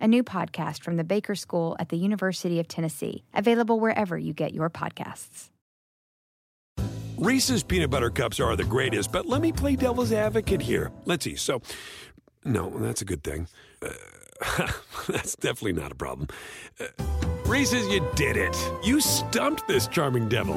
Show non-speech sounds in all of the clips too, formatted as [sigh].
a new podcast from the Baker School at the University of Tennessee, available wherever you get your podcasts. Reese's peanut butter cups are the greatest, but let me play devil's advocate here. Let's see. So, no, that's a good thing. Uh, [laughs] that's definitely not a problem. Uh, Reese's, you did it. You stumped this charming devil.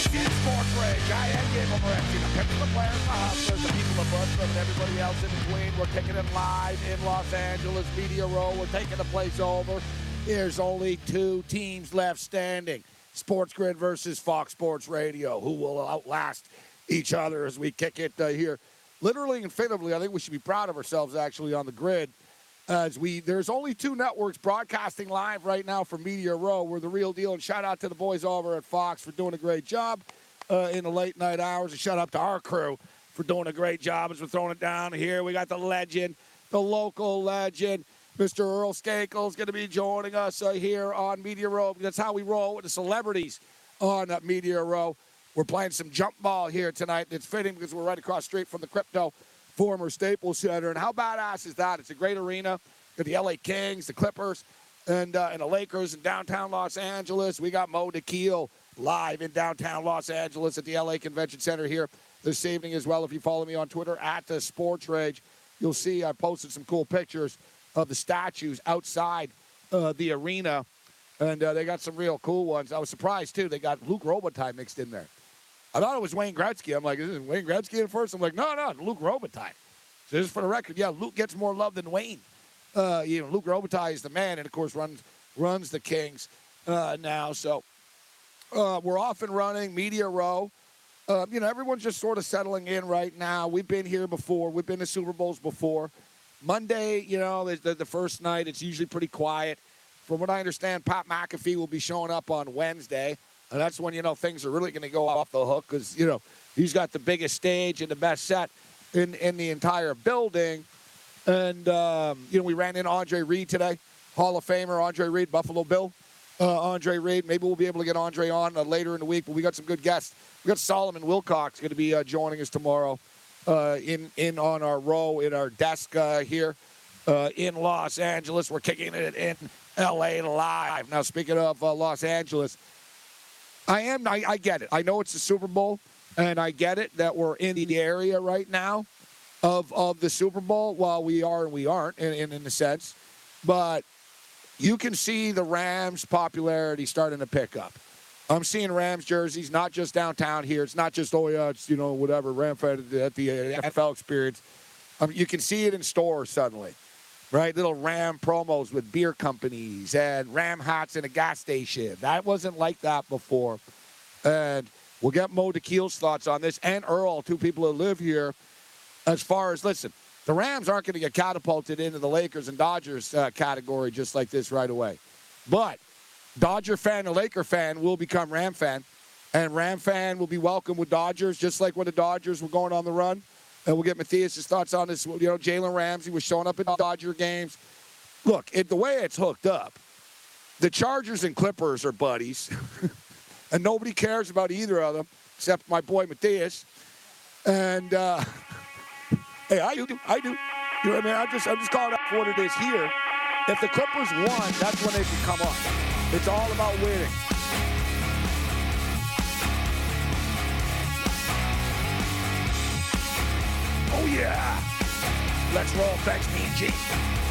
Sports Rage. I am Gabe Morency. The picks, the players, the hustlers, the people of Bushman, and everybody else in between. We're kicking it live in Los Angeles Media Row. We're taking the place over. There's only two teams left standing. Sports Grid versus Fox Sports Radio. Who will outlast each other as we kick it uh, here? Literally and figuratively, I think we should be proud of ourselves actually on the grid. As we, there's only two networks broadcasting live right now for Media Row. We're the real deal, and shout out to the boys over at Fox for doing a great job uh, in the late night hours. And shout out to our crew for doing a great job as we're throwing it down here. We got the legend, the local legend, Mr. Earl Skakel is going to be joining us uh, here on Media Row. That's how we roll with the celebrities on uh, Media Row. We're playing some jump ball here tonight. It's fitting because we're right across street from the crypto former Staples Center. And how badass is that? It's a great arena. Got the LA Kings, the Clippers, and uh, and the Lakers in downtown Los Angeles. We got Mo Dakhil live in downtown Los Angeles at the LA Convention Center here this evening as well. If you follow me on Twitter at the Sports Rage, you'll see I posted some cool pictures of the statues outside uh, the arena, and uh, they got some real cool ones. I was surprised too. They got Luc Robitaille mixed in there. I thought it was Wayne Gretzky. I'm like, is it Wayne Gretzky in first? I'm like, no, no, Luc Robitaille. So just for the record, yeah, Luke gets more love than Wayne. Uh, you know, Luc Robitaille is the man, and of course runs runs the Kings uh, now. So uh, we're off and running. Media row. Uh, you know, everyone's just sort of settling in right now. We've been here before. We've been to Super Bowls before. Monday, you know, the, the first night, it's usually pretty quiet. From what I understand, Pat McAfee will be showing up on Wednesday. And that's when, you know, things are really going to go off the hook because, you know, he's got the biggest stage and the best set in, in the entire building. And, um, you know, we ran in Andre Reed today, Hall of Famer Andre Reed, Buffalo Bill. Uh, Andre Reed. Maybe we'll be able to get Andre on uh, later in the week, but we got some good guests. We got Solomon Wilcox going to be uh, joining us tomorrow uh, in in on our row in our desk uh, here uh, in Los Angeles. We're kicking it in L.A. live. Now, speaking of Los Angeles, I am. I, I get it. I know it's the Super Bowl, and I get it that we're in the area right now of of the Super Bowl. While we are and we aren't, in, in, in a sense, but you can see the Rams' popularity starting to pick up. I'm seeing Rams jerseys, not just downtown here. It's not just oh yeah, it's you know whatever Ram at the, at the NFL experience. Um, you can see it in stores suddenly, right? Little Ram promos with beer companies and Ram hats in a gas station. That wasn't like that before, and we'll get Mo Dakhil's thoughts on this and Earl, two people who live here. As far as listen, the Rams aren't going to get catapulted into the Lakers and Dodgers uh, category just like this right away. But Dodger fan and Laker fan will become Ram fan, and Ram fan will be welcome with Dodgers, just like when the Dodgers were going on the run. And we'll get Matthias' thoughts on this. You know, Jalen Ramsey was showing up in Dodger games. Look, it, the way it's hooked up, the Chargers and Clippers are buddies, [laughs] and nobody cares about either of them except my boy Matthias. And uh, [laughs] hey, I do, I do. You know what I mean? I'm just, I'm just calling out what it is here. If the Clippers won, that's when they can come up. It's all about winning. Let's roll. Thanks, me and G.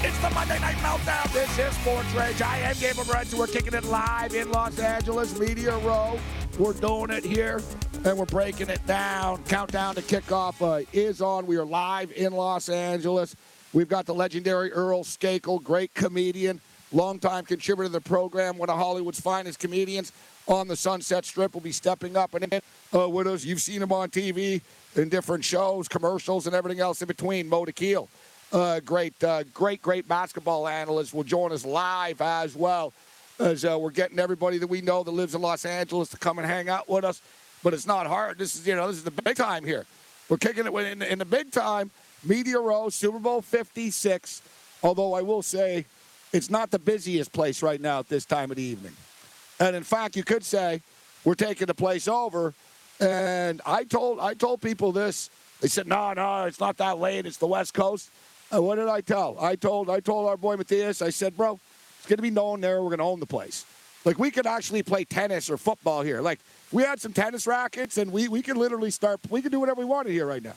It's the Monday Night Meltdown. This is Sports Rage. I am Gabe Morency. We're kicking it live in Los Angeles, Media Row. We're doing it here, and we're breaking it down. Countdown to kickoff uh, is on. We are live in Los Angeles. We've got the legendary Earl Skakel, great comedian, longtime contributor to the program, one of Hollywood's finest comedians on the Sunset Strip. Will be stepping up and in uh, with us. You've seen him on TV in different shows, commercials, and everything else in between. Mo Dakhil, uh, great, uh, great, great basketball analyst, will join us live as well as uh, we're getting everybody that we know that lives in Los Angeles to come and hang out with us. But it's not hard. This is, you know, this is the big time here. We're kicking it in, in the big time. Media Row, Super Bowl 56. Although I will say, it's not the busiest place right now at this time of the evening. And in fact, you could say we're taking the place over. And I told I told people this. They said, "No, no, it's not that late. It's the West Coast." And what did I tell? I told I told our boy Matthias. I said, "Bro, it's going to be known there. We're going to own the place. Like we could actually play tennis or football here. Like we had some tennis rackets, and we we could literally start. We could do whatever we wanted here right now.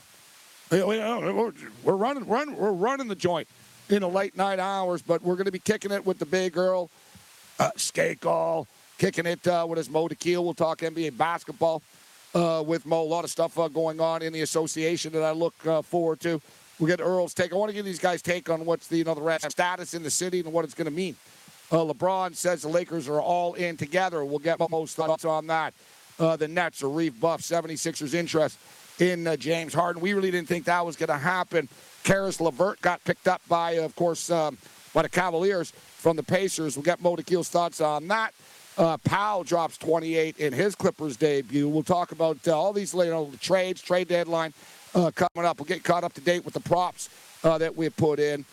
We're running, run, we're running the joint in the late night hours, but we're going to be kicking it with the big girl, uh, Skakel, kicking it uh, with his Mo Dakhil. We'll talk NBA basketball uh, with Mo. A lot of stuff uh, going on in the association that I look uh, forward to. We get Earl's take. I want to give these guys take on what's the you know the status in the city and what it's going to mean. Uh, LeBron says the Lakers are all in together. We'll get most thoughts on that. Uh, the Nets are Reef Buff, 76ers interest in James Harden. We really didn't think that was going to happen. Caris LeVert got picked up by, of course, um, by the Cavaliers from the Pacers. We'll get Mo Dakhil's thoughts on that. Uh, Powell drops 28 in his Clippers debut. We'll talk about uh, all these you know, trades, trade deadline uh, coming up. We'll get caught up to date with the props uh, that we put in.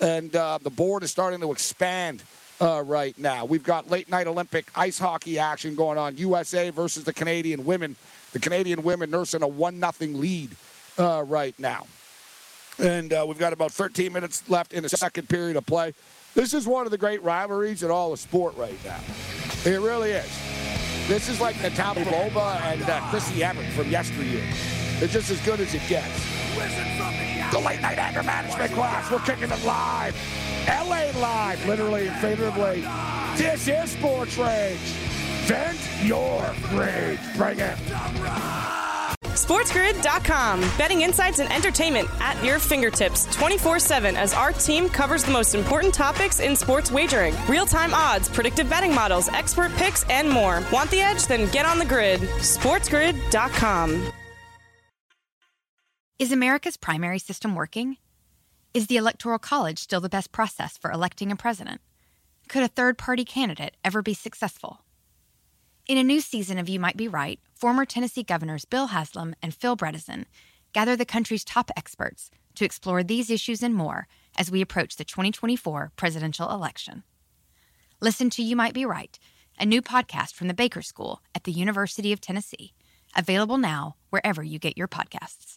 And uh, the board is starting to expand uh, right now. We've got late night Olympic ice hockey action going on. USA versus the Canadian women. The Canadian women nursing a 1 0 lead right now. And we've got about 13 minutes left in the second period of play. This is one of the great rivalries in all of sport right now. It really is. This is like Natalia Boba and uh, Chrissy Evans from yesteryear. It's just as good as it gets. The late night anger management class. We're kicking it live. LA live, literally and figuratively. This is Sports Rage. Vent your rage. Bring it. SportsGrid.com. Betting insights and entertainment at your fingertips 24 7 as our team covers the most important topics in sports wagering real time odds, predictive betting models, expert picks, and more. Want the edge? Then get on the grid. SportsGrid.com. Is America's primary system working? Is the Electoral College still the best process for electing a president? Could a third party candidate ever be successful? In a new season of You Might Be Right, former Tennessee governors Bill Haslam and Phil Bredesen gather the country's top experts to explore these issues and more as we approach the 2024 presidential election. Listen to You Might Be Right, a new podcast from the Baker School at the University of Tennessee, available now wherever you get your podcasts.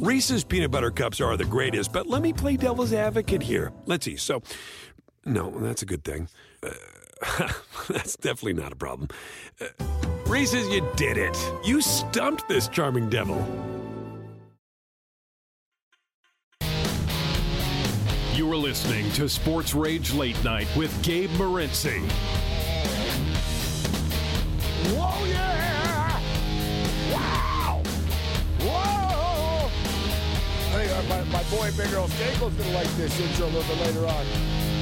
Reese's peanut butter cups are the greatest, but let me play devil's advocate here. Let's see. So, no, that's a good thing. Uh, [laughs] that's definitely not a problem. Uh, Reese's, you did it. You stumped this charming devil. You are listening to Sports Rage Late Night with Gabe Morency. Whoa, yeah! My, my boy Big Earl Skakel's gonna like this intro a little bit later on.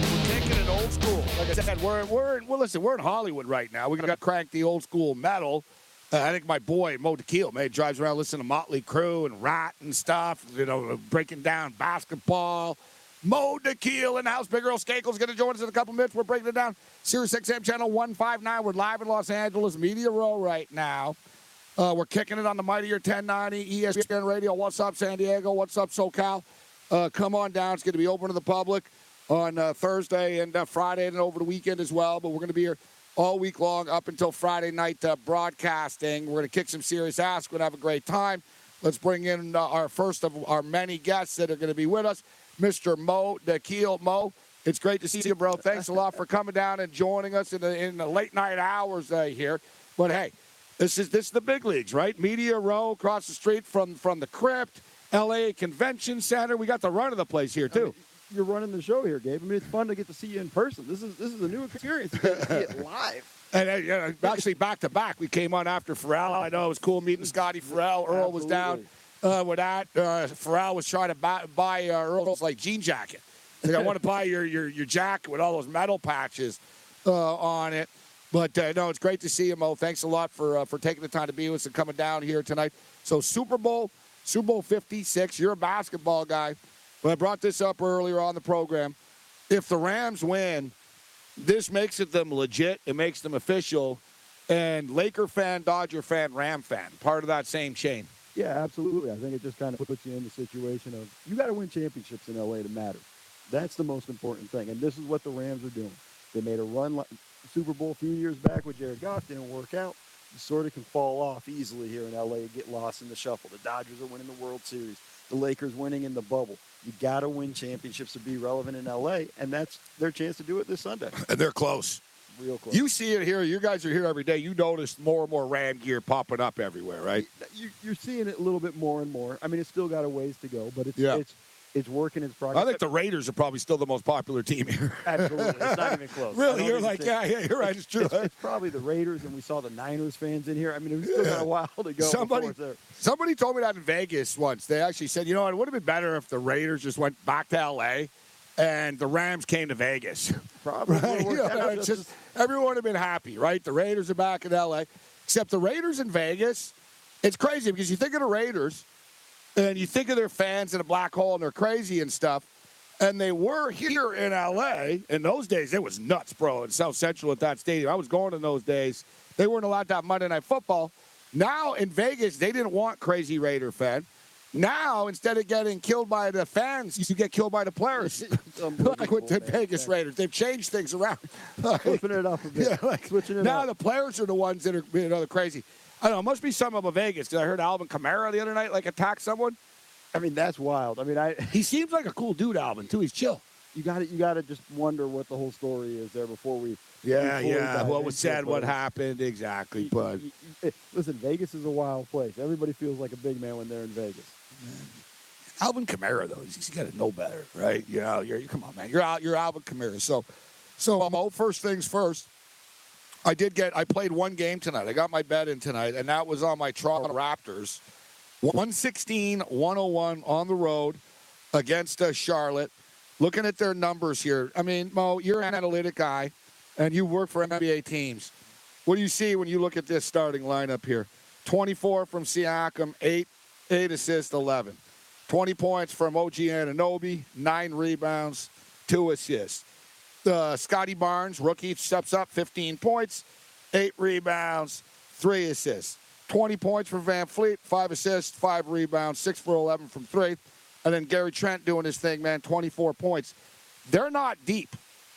We're taking it old school. Like I said, we're we're well, listen, we're in Hollywood right now. We're gonna crank the old school metal. Uh, I think my boy Mo Dakhil, man, drives around listening to Motley Crue and Ratt and stuff. You know, breaking down basketball. Mo Dakhil in the house. Big Earl Skakel's going to join us in a couple minutes. We're breaking it down. Sirius XM channel 159. We're live in Los Angeles, Media Row right now. Uh, we're kicking it on the Mightier 1090 ESPN Radio. What's up, San Diego? What's up, SoCal? Uh, come on down. It's going to be open to the public on uh, Thursday and uh, Friday and over the weekend as well. But we're going to be here all week long up until Friday night uh, broadcasting. We're going to kick some serious ass. We're going to have a great time. Let's bring in uh, our first of our many guests that are going to be with us, Mr. Mo Dakhil. Mo, it's great to see you, bro. Thanks a lot for coming down and joining us in the, in the late night hours uh, here. But hey, this is this is the big leagues, right? Media Row across the street from from the Crypt, L.A. Convention Center. We got the run of the place here too. I mean, you're running the show here, Gabe. I mean, it's fun to get to see you in person. This is this is a new experience. to see it [laughs] live. And uh, actually, back to back, we came on after Ferrall. I know it was cool meeting Scotty Ferrall. Earl was down uh, with that. Uh, Ferrall was trying to buy, buy uh, Earl's like jean jacket. Like, I want to [laughs] buy your, your your jacket with all those metal patches uh, on it. But uh, no, it's great to see you, Mo. Thanks a lot for uh, for taking the time to be with us and coming down here tonight. So Super Bowl, Super Bowl 56. You're a basketball guy, but I brought this up earlier on the program. If the Rams win, this makes it them legit. It makes them official. And Laker fan, Dodger fan, Ram fan, part of that same chain. Yeah, absolutely. I think it just kind of puts you in the situation of you got to win championships in LA to matter. That's the most important thing. And this is what the Rams are doing. They made a run Super Bowl a few years back with Jared Goff, didn't work out. You sort of can fall off easily here in LA and get lost in the shuffle. The Dodgers are winning the World Series. The Lakers winning in the bubble. You got to win championships to be relevant in LA, and that's their chance to do it this Sunday. And [clears throat] they're close. Real close. You see it here. You guys are here every day. You notice more and more Ram gear popping up everywhere, right? You, are seeing it a little bit more and more. I mean, it's still got a ways to go, but it's yeah. it's it's working its progress. I think the Raiders are probably still the most popular team here. Absolutely, it's not even [laughs] close. really, you're like, yeah, yeah, you're right. It's true. It's, it's, probably the Raiders, and we saw the Niners fans in here. I mean, we've still got a while to go. Somebody, somebody told me that in Vegas once. They actually said, you know, it would have been better if the Raiders just went back to L.A. and the Rams came to Vegas. Probably. [laughs] Right? You know, just, just, everyone would have been happy, right? The Raiders are back in L.A. Except the Raiders in Vegas, it's crazy because you think of the Raiders – and you think of their fans in a black hole and they're crazy and stuff. And they were here in LA. In those days, it was nuts, bro, in South Central at that stadium. I was going in those days. They weren't allowed to have Monday Night Football. Now in Vegas, they didn't want crazy Raider fan. Now, instead of getting killed by the fans, you get killed by the players. [laughs] [laughs] like with the man. Vegas yeah. Raiders. They've changed things around. [laughs] Flipping it up a bit. Yeah, like, Switching it now up. the players are the ones that are you know, crazy. I don't know. It must be some of a Vegas because I heard Alvin Kamara the other night like attack someone. I mean, that's wild. I mean, I [laughs] he seems like a cool dude, Alvin. Too. He's chill. You got it. you got to just wonder what the whole story is there before we. Yeah, yeah. What was said, what happened, exactly. You, but you, you, listen, Vegas is a wild place. Everybody feels like a big man when they're in Vegas. Alvin Kamara, though, he's, he's got to know better, right? You know, you're, come on, man. You're out. You're Alvin Kamara. So, so I'm um, first things first. I did get. I played one game tonight. I got my bet in tonight, and that was on my Toronto Raptors. 116, 101 on the road against uh, Charlotte. Looking at their numbers here, I mean, Mo, you're an analytic guy, and you work for NBA teams. What do you see when you look at this starting lineup here? 24 from Siakam, eight, eight assists, 11. 20 points from OG Anunoby, nine rebounds, two assists. Uh, Scottie Barnes, rookie, steps up, 15 points, eight rebounds, three assists. 20 points for VanVleet, five assists, five rebounds, six for 11 from three. And then Gary Trent doing his thing, man, 24 points. They're not deep.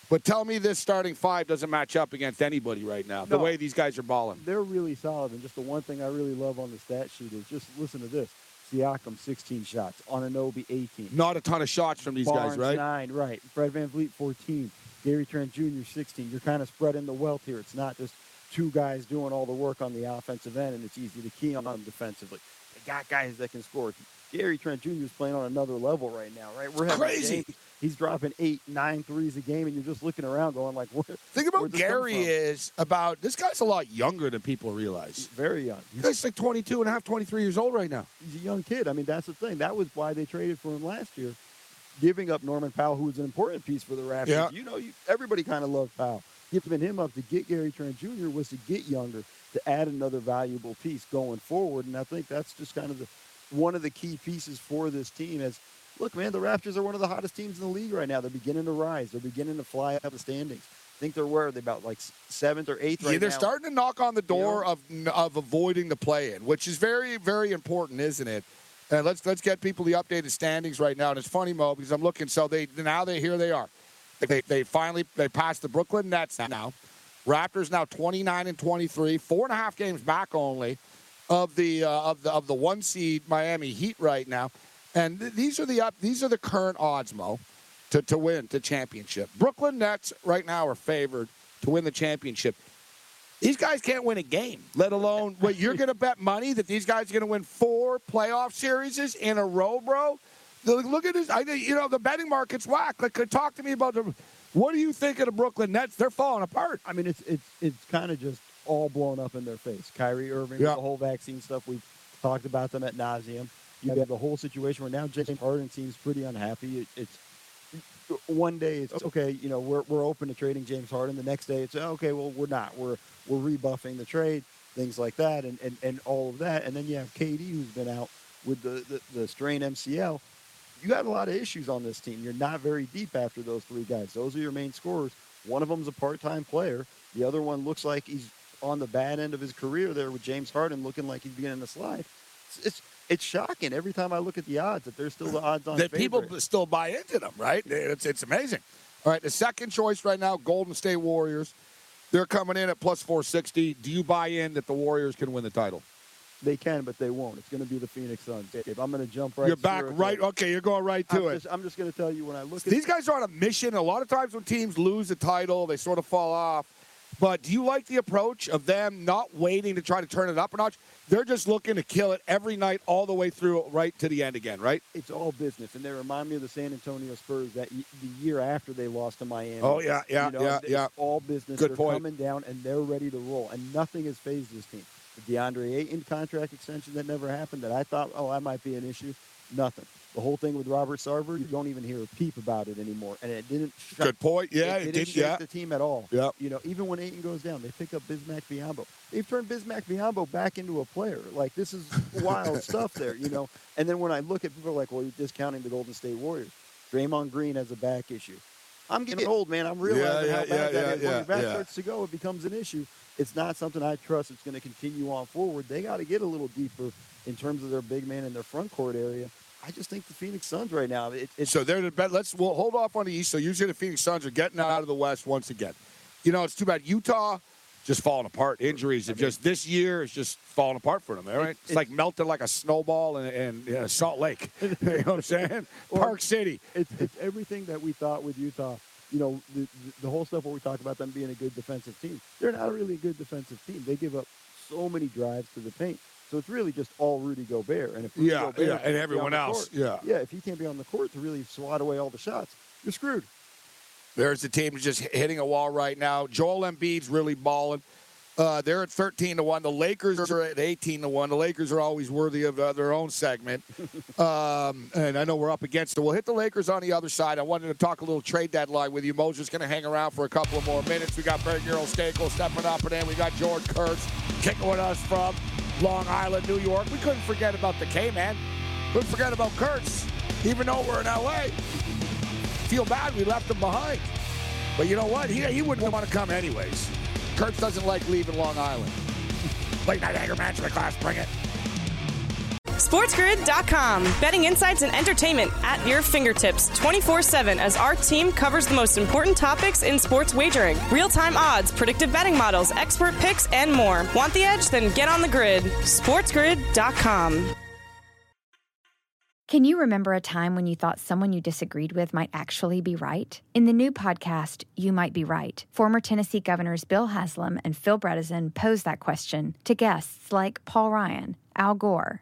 But tell me this starting five doesn't match up against anybody right now, the way these guys are balling. They're really solid. And just the one thing I really love on the stat sheet is just listen to this. Siakam, 16 shots. Anunoby, 18. Not a ton of shots from these Barnes, guys, right? 9, right. Fred VanVleet, 14. Gary Trent Jr., 16. You're kind of spreading the wealth here. It's not just two guys doing all the work on the offensive end, and it's easy to key on them defensively. They got guys that can score. Gary Trent Jr. is playing on another level right now, right? We're having crazy. He's dropping eight, nine threes a game, and you're just looking around going like, "What?" Think about Gary is about this guy's a lot younger than people realize. He's very young. He's like 22 and a half, 23 years old right now. He's a young kid. I mean, that's the thing. That was why they traded for him last year, giving up Norman Powell, who was an important piece for the Raptors. Yeah. You know, you, everybody kind of loved Powell giving him up to get Gary Trent Jr. was to get younger, to add another valuable piece going forward. And I think that's just kind of the one of the key pieces for this team. As look, man, the Raptors are one of the hottest teams in the league right now. They're beginning to rise. They're beginning to fly up the standings. I think they're where are they about like seventh or eighth right yeah, they're now. starting to knock on the door you know? of of avoiding the play-in, which is very very important, isn't it? And let's let's get people the updated standings right now. And it's funny, Mo, because I'm looking. So they now they here they are. They they finally they passed the Brooklyn Nets now. Raptors now 29 and 23, four and a half games back only of the uh, of the of the one seed Miami Heat right now. And th- these are the up these are the current odds, Mo, to, to win the championship. Brooklyn Nets right now are favored to win the championship. These guys can't win a game, let alone what you're going to bet money that these guys are going to win four playoff series in a row, bro. Look at this. I you know the betting market's whack. Like, uh, talk to me about the. What do you think of the Brooklyn Nets? They're falling apart. I mean, it's it's it's kind of just all blown up in their face. Kyrie Irving, yeah. the whole vaccine stuff. We've talked about them at nauseum. You have the whole situation where now James Harden seems pretty unhappy. It, it's one day it's okay, you know, we're, we're open to trading James Harden. The next day it's oh, okay, well we're not. We're we're rebuffing the trade, things like that, and, and, and all of that. And then you have KD who's been out with the, the, the strain MCL. You got a lot of issues on this team. You're not very deep after those three guys. Those are your main scorers. One of them's a part-time player. The other one looks like he's on the bad end of his career there with James Harden looking like he's beginning to slide. It's, it's it's shocking every time I look at the odds that there's still the odds on that favorite. people still buy into them, right? It's it's amazing. All right, the second choice right now, Golden State Warriors. They're coming in at plus 460. Do you buy in that the Warriors can win the title? They can, but they won't. It's going to be the Phoenix Suns. If I'm going to jump right. You're back right. Okay, you're going right to I'm it. Just, I'm just going to tell you when I look. These guys are on a mission. A lot of times when teams lose a title, they sort of fall off. But do you like the approach of them not waiting to try to turn it up a notch? They're just looking to kill it every night, all the way through, right to the end again, right? It's all business, and they remind me of the San Antonio Spurs that the year after they lost to Miami. Oh yeah, yeah, you know, yeah, it's yeah. All business. Good they're point. coming down, and they're ready to roll, and nothing has fazed this team. The DeAndre Ayton contract extension that never happened, that I thought, oh, that might be an issue. Nothing. The whole thing with Robert Sarver, you mm. don't even hear a peep about it anymore, and it didn't. Shut, Good point. Yeah, it, it, didn't did. shake Yeah, the team at all. Yeah. You know, even when Ayton goes down, they pick up Bismack Biyombo. They've turned Bismack Biyombo back into a player. Like this is wild [laughs] stuff there. You know, and then when I look at people like, well, you're discounting the Golden State Warriors. Draymond Green has a back issue. I'm getting old, man. I'm realizing yeah, how yeah, bad yeah, that is. When your back starts to go, it becomes an issue. It's not something I trust. It's going to continue on forward. They got to get a little deeper in terms of their big man in their front court area. I just think the Phoenix Suns right now. It, it's So they're the bet. Let's we'll hold off on the East. So usually the Phoenix Suns are getting out of the West once again. You know, it's too bad Utah just falling apart. Injuries have just this year is just falling apart for them. All right, it's, it's- like melted like a snowball in, in, in Salt Lake. [laughs] you know what I'm saying? [laughs] Park City. it's, it's everything that we thought with Utah. You know, the, the whole stuff where we talk about them being a good defensive team. They're not really a good defensive team. They give up so many drives to the paint. So it's really just all Rudy Gobert. And if Rudy Yeah, Gobert yeah, and everyone else, court- yeah. yeah. If he can't be on the court to really swat away all the shots, you're screwed. There's the team just hitting a wall right now. Joel Embiid's really balling. Uh, they're at 13 to 1. The Lakers are at 18 to 1. The Lakers are always worthy of uh, their own segment. [laughs] um, and I know we're up against it. We'll hit the Lakers on the other side. I wanted to talk a little trade deadline with you. Mo's going to hang around for a couple of more minutes. We got Barry Earl Skakel stepping up, and then we got George Kurtz kicking with us from Long Island, New York. We couldn't forget about the K man. Couldn't forget about Kurtz, even though we're in LA. Feel bad we left him behind. But you know what? He, he wouldn't want to come anyways. Kurtz doesn't like leaving Long Island. Late night anger management class, bring it. SportsGrid.com. Betting insights and entertainment at your fingertips 24 7 as our team covers the most important topics in sports wagering real time odds, predictive betting models, expert picks, and more. Want the edge? Then get on the grid. SportsGrid.com. Can you remember a time when you thought someone you disagreed with might actually be right? In the new podcast, You Might Be Right, former Tennessee governors Bill Haslam and Phil Bredesen pose that question to guests like Paul Ryan, Al Gore,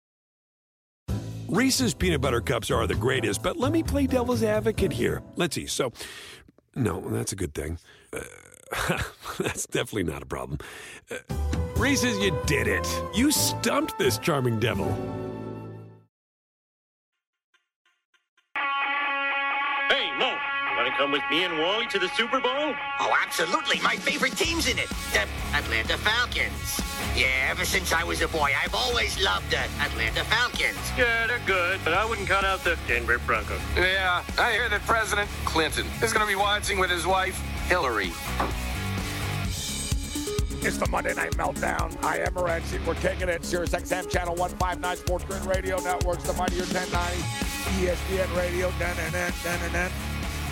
Reese's peanut butter cups are the greatest, but let me play devil's advocate here. Let's see. So, no, that's a good thing. Uh, [laughs] that's definitely not a problem. Uh, Reese's, you did it. You stumped this charming devil. Hey, Mo, want to come with me and Wally to the Super Bowl? Oh, absolutely. My favorite team's in it. The Atlanta Falcons. Yeah, ever since I was a boy, I've always loved the Atlanta Falcons. Yeah, they're good, but I wouldn't count out the Denver Broncos. Yeah, I hear that President Clinton is going to be watching with his wife, Hillary. It's the Monday Night Meltdown. I am Morency. We're kicking it. Sirius XM Channel 159 Sports Grid Radio Networks, the Mightier 1090, ESPN Radio. Dun, dun, dun, dun, dun, dun.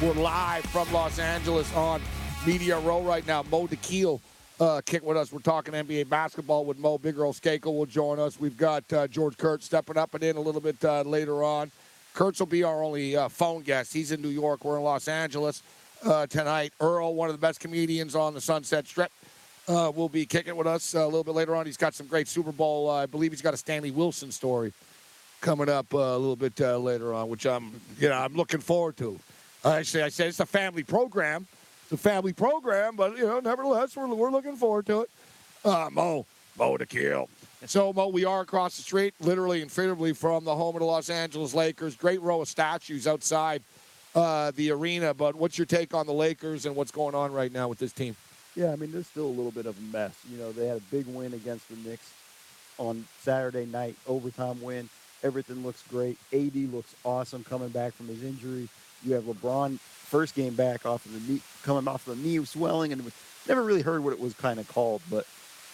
We're live from Los Angeles on Media Row right now. Mo Dakhil uh, kick with us. We're talking NBA basketball with Mo. Big Earl Skakel will join us. We've got uh, George Kurtz stepping up and in a little bit uh, later on. Kurtz will be our only uh, phone guest. He's in New York. We're in Los Angeles uh, tonight. Earl, one of the best comedians on the Sunset Strip, uh, will be kicking with us a little bit later on. He's got some great Super Bowl. I believe he's got a Stanley Wilson story coming up a little bit later on, which I'm, you know, I'm looking forward to. Actually, I said it's a family program. It's a family program, but you know, nevertheless, we're, we're looking forward to it. Uh, Mo, Mo Dakhil. So, Mo, we are across the street, literally and figuratively, from the home of the Los Angeles Lakers. Great row of statues outside uh, the arena. But what's your take on the Lakers and what's going on right now with this team? Yeah, I mean, there's still a little bit of a mess. You know, they had a big win against the Knicks on Saturday night, overtime win. Everything looks great. AD looks awesome coming back from his injury. You have LeBron first game back off of the knee, coming off of the knee swelling, and never really heard what it was kind of called. But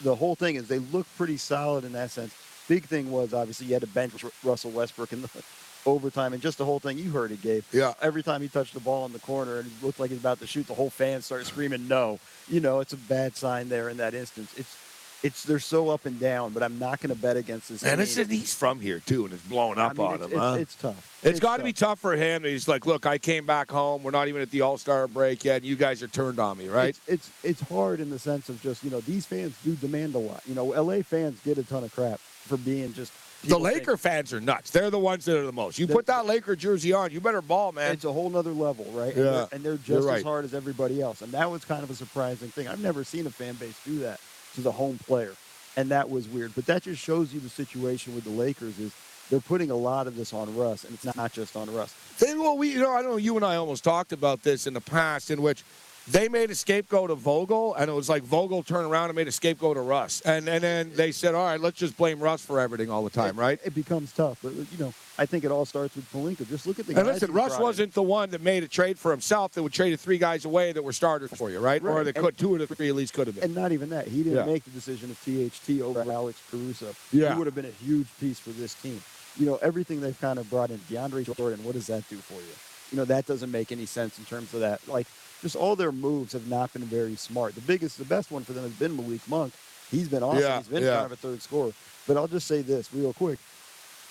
the whole thing is they look pretty solid in that sense. Big thing was obviously you had to bench Russell Westbrook in the [laughs] overtime, and just the whole thing. You heard it, Gabe. Yeah. Every time he touched the ball in the corner and he looked like he's about to shoot, the whole fan started screaming no. You know, it's a bad sign there in that instance. It's it's they're so up and down, but I'm not going to bet against this. And it's, he's from here too, and it's blowing up I mean, on it's, him. it's, huh? it's tough. it's got to be tough for him. He's like, look, I came back home. We're not even at the All Star break yet. And you guys are turned on me, right? It's, it's it's hard in the sense of just you know these fans do demand a lot. You know, LA fans get a ton of crap for being just the Laker think fans are nuts. They're the ones that are the most. You put that Laker jersey on, you better ball, man. It's a whole nother level, right? And Yeah, they're, and they're just right. as hard as everybody else. And that was kind of a surprising thing. I've never seen a fan base do that to the home player, and that was weird. But that just shows you the situation with the Lakers is they're putting a lot of this on Russ, and it's not just on Russ. Well, we, you know, I know you and I almost talked about this in the past, in which they made a scapegoat of Vogel, and it was like Vogel turned around and made a scapegoat of Russ, and and then they said, all right, let's just blame Russ for everything all the time, right? It becomes tough, but you know, I think it all starts with Pelinka. Just look at the guy. And guys listen, Russ brought wasn't the one that made a trade for himself that would traded three guys away that were starters for you, right? right. Or Right. that could two of the three at least could have been. And not even that. He didn't Yeah. make the decision of THT over Alex Caruso. Yeah. He would have been a huge piece for this team. You know, everything they've kind of brought in. DeAndre Jordan, what does that do for you? You know, that doesn't make any sense in terms of that. Like, just all their moves have not been very smart. The biggest, the best one for them has been Malik Monk. He's been awesome. Yeah, He's been yeah. kind of a third scorer. But I'll just say this real quick.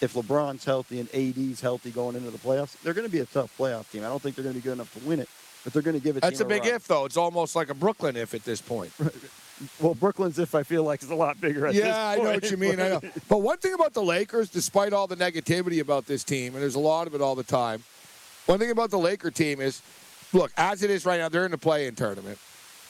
If LeBron's healthy and AD's healthy going into the playoffs, they're going to be a tough playoff team. I don't think they're going to be good enough to win it, but they're going to give it. To you. That's a big if, though. It's almost like a Brooklyn if at this point. [laughs] Well, Brooklyn's if I feel like is a lot bigger. At yeah, I know what you mean. I know. But one thing about the Lakers, despite all the negativity about this team, and there's a lot of it all the time, one thing about the Laker team is, look, as it is right now, they're in the play-in tournament,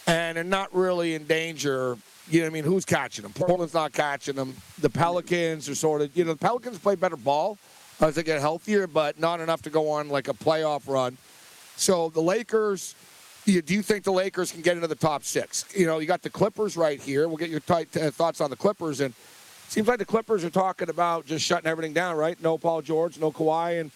and they're not really in danger. You know I mean? Who's catching them? Portland's not catching them. The Pelicans are sort of, you know, the Pelicans play better ball as they get healthier, but not enough to go on like a playoff run. So the Lakers, you, do you think the Lakers can get into the top six? You know, you got the Clippers right here. We'll get your tight, uh, thoughts on the Clippers. And seems like the Clippers are talking about just shutting everything down, right? No Paul George, no Kawhi, and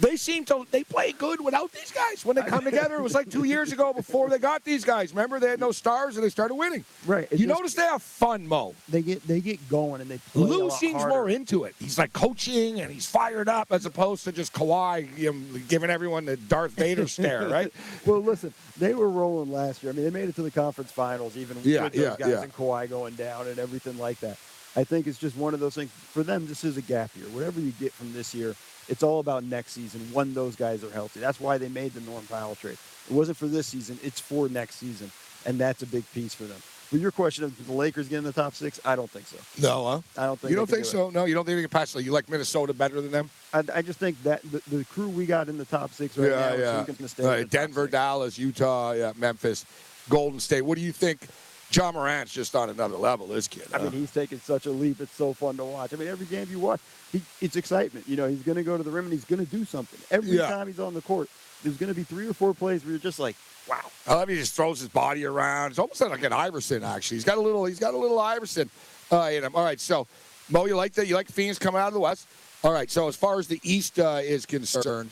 they seem to they play good without these guys when they come together. It was like two years ago before they got these guys. Remember, they had no stars and they started winning. Right. You just- notice they have fun, Mo. they get they get going and they play Lue seems harder. more into it. He's like coaching and he's fired up as opposed to just Kawhi you know, giving everyone the Darth Vader stare, [laughs] right? Well, listen, they were rolling last year. I mean, they made it to the conference finals, even Yeah, with those yeah, guys yeah. and Kawhi going down and everything like that. I think it's just one of those things. For them, this is a gap year. Whatever you get from this year, it's all about next season when those guys are healthy. That's why they made the Norm Powell trade. It wasn't for this season; it's for next season, and that's a big piece for them. But your question of the Lakers getting the top six, I don't think so. No, huh? I don't think You don't think do so? No, you don't think they can pass? You like Minnesota better than them? I, I just think that the, the crew we got in the top six right now yeah, is yeah. who's going to stay. Right, Denver, Dallas, Utah, yeah, Memphis, Golden State. What do you think? Ja Morant's just on another level. This kid. I mean, he's taking such a leap. It's so fun to watch. I mean, every game you watch, he, it's excitement. You know, he's going to go to the rim and he's going to do something. Every Yeah. time he's on the court, there's going to be three or four plays where you're just like, wow. I love he just throws his body around. It's almost like an Iverson. Actually, he's got a little. He's got a little Iverson uh, in him. All right, so Mo, you like that? You like Phoenix coming out of the West? All right. So as far as the East uh, is concerned,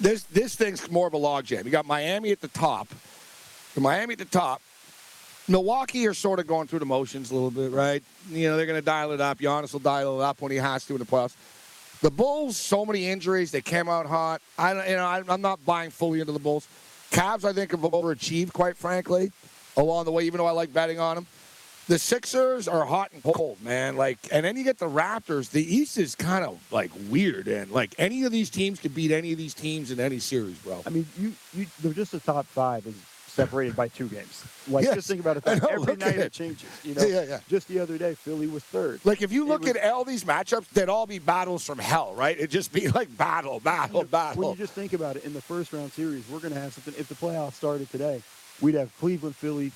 this this thing's more of a logjam. You got Miami at the top. Miami at the top. Milwaukee are sort of going through the motions a little bit, right? You know, they're going to dial it up. Giannis will dial it up when he has to in the playoffs. The Bulls, so many injuries. They came out hot. I, you know, I- I'm not buying fully into the Bulls. Cavs, I think, have overachieved, quite frankly, along the way. Even though I like betting on them, the Sixers are hot and cold, man. Like, and then you get the Raptors. The East is kind of like weird, and like any of these teams could beat any of these teams in any series, bro. I mean, you, you they're just the top five is separated by two games. Like, Yes. just think about it. [laughs] Know, Every night it it. changes. You know, Yeah, yeah. Just the other day, Philly was third. Like if you look was- at all these matchups, they'd all be battles from hell, right? It'd just be [laughs] like battle, battle, When battle. When you just think about it, in the first round series, we're going to have something. If the playoffs started today, we'd have Cleveland, Philly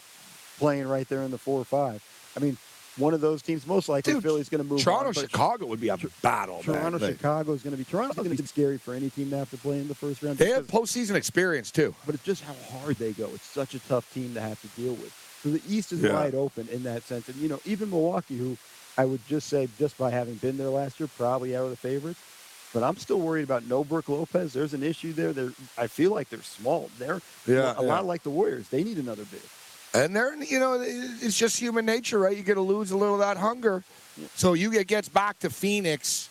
playing right there in the four or five. I mean, one of those teams, most likely Dude, Philly's going to move. Toronto, on, Chicago would be a battle. Toronto, Like, Chicago is going to be Toronto's going to be scary for any team to have to play in the first round. They have postseason experience too. but it's just how hard they go. It's such a tough team to have to deal with. So the East is Yeah. wide open in that sense. And, you know, even Milwaukee, who I would just say, just by having been there last year, probably out of the favorites. But I'm still worried about no Brook Lopez. There's an issue there. They're, I feel like they're small. They're Yeah, a yeah. lot like the Warriors. They need another big. And they're, you know, it's just human nature, right? You got to lose a little of that hunger. So you it gets back to Phoenix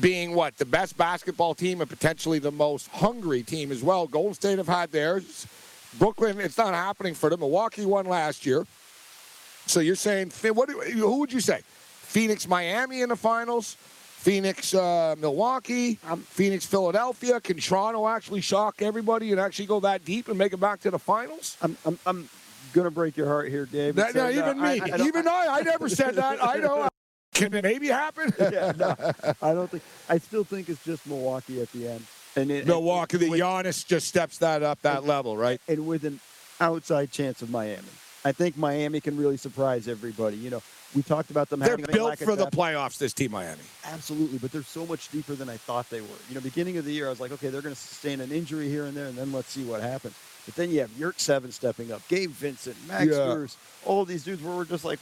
being what the best basketball team and potentially the most hungry team as well. Golden State have had theirs. Brooklyn, it's not happening for them. Milwaukee won last year. So you're saying what? Who would you say? Phoenix, Miami in the finals. Phoenix, uh, Milwaukee, Phoenix, Philadelphia. Can Toronto actually shock everybody and actually go that deep and make it back to the finals? I'm, I'm, I'm going to break your heart here, Dave. And no, even uh, I- me, I don't- even I, I never said that. I [laughs] know. Uh, can it maybe happen? [laughs] yeah, no, I don't think. I still think it's just Milwaukee at the end. And it, Milwaukee, the with- Giannis just steps that up that level, right? and with an outside chance of Miami. I think Miami can really surprise everybody. You know, we talked about them They're having a built for the playoffs. This team, Miami. Absolutely, but they're so much deeper than I thought they were. You know, beginning of the year, I was like, okay, they're going to sustain an injury here and there, and then let's see what happens. But then you have Yurtseven stepping up, Gabe Vincent, Max Yeah. All these dudes where we're just like,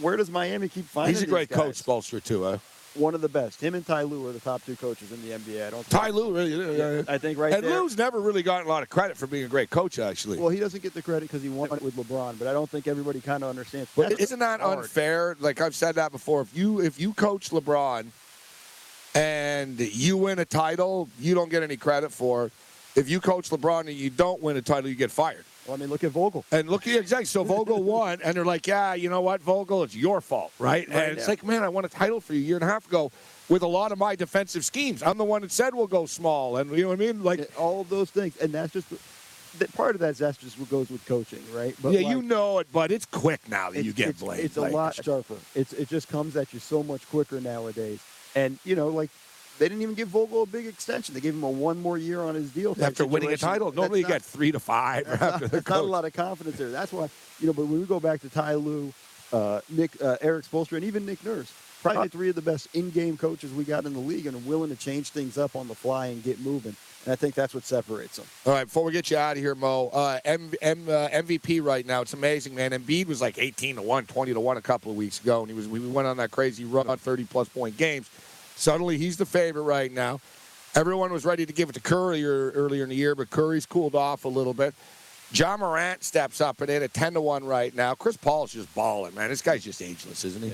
where does Miami keep finding? He's a great guys? coach, Spoelstra too. Huh? One of the best. Him and Ty Lue are the top two coaches in the NBA. I don't. Ty Lue, really, yeah, yeah. I think right and there. Lue's never really gotten a lot of credit for being a great coach, actually. Well, he doesn't get the credit because he won it with LeBron, but I don't think everybody kind of understands. But That's isn't that hard. unfair? Like I've said that before. If you if you coach LeBron and you win a title, you don't get any credit for. it. If you coach LeBron and you don't win a title, you get fired. Well, I mean, look at Vogel. And look at exactly. So Vogel [laughs] won, and they're like, "Yeah, you know what, Vogel, it's your fault, right?" Right, and it's like, "Man, I won a title for you a year and a half ago with a lot of my defensive schemes. I'm the one that said we'll go small, and you know what I mean? Like, all of those things, and that's just that part of that. That's just what goes with coaching, right? But yeah, like, you know it, but it's quick now that you get it's, blamed. It's a Like, lot sharper. It's it just comes at you so much quicker nowadays. And you know, like they didn't even give Vogel a big extension. They gave him a one more year on his deal. after winning a situation. title. That's Normally, you not- get three to five not, [laughs] after not a lot of confidence there. That's why, you know, but when we go back to Ty Lue, uh, Nick, uh, Erik Spoelstra, and even Nick Nurse, probably three of the best in-game coaches we got in the league and are willing to change things up on the fly and get moving. And I think that's what separates them. All right, before we get you out of here, Mo, uh, M- M- uh, MVP right now. It's amazing, man. Embiid was like 18 to 1, 20 to 1 a couple of weeks ago, and he was we went on that crazy run, 30 plus point games. Suddenly, he's the favorite right now. Everyone was ready to give it to Curry earlier in the year, but Curry's cooled off a little bit. Ja Morant steps up and in at 10 to 1 right now. Chris Paul's just balling, man. This guy's just ageless, isn't he?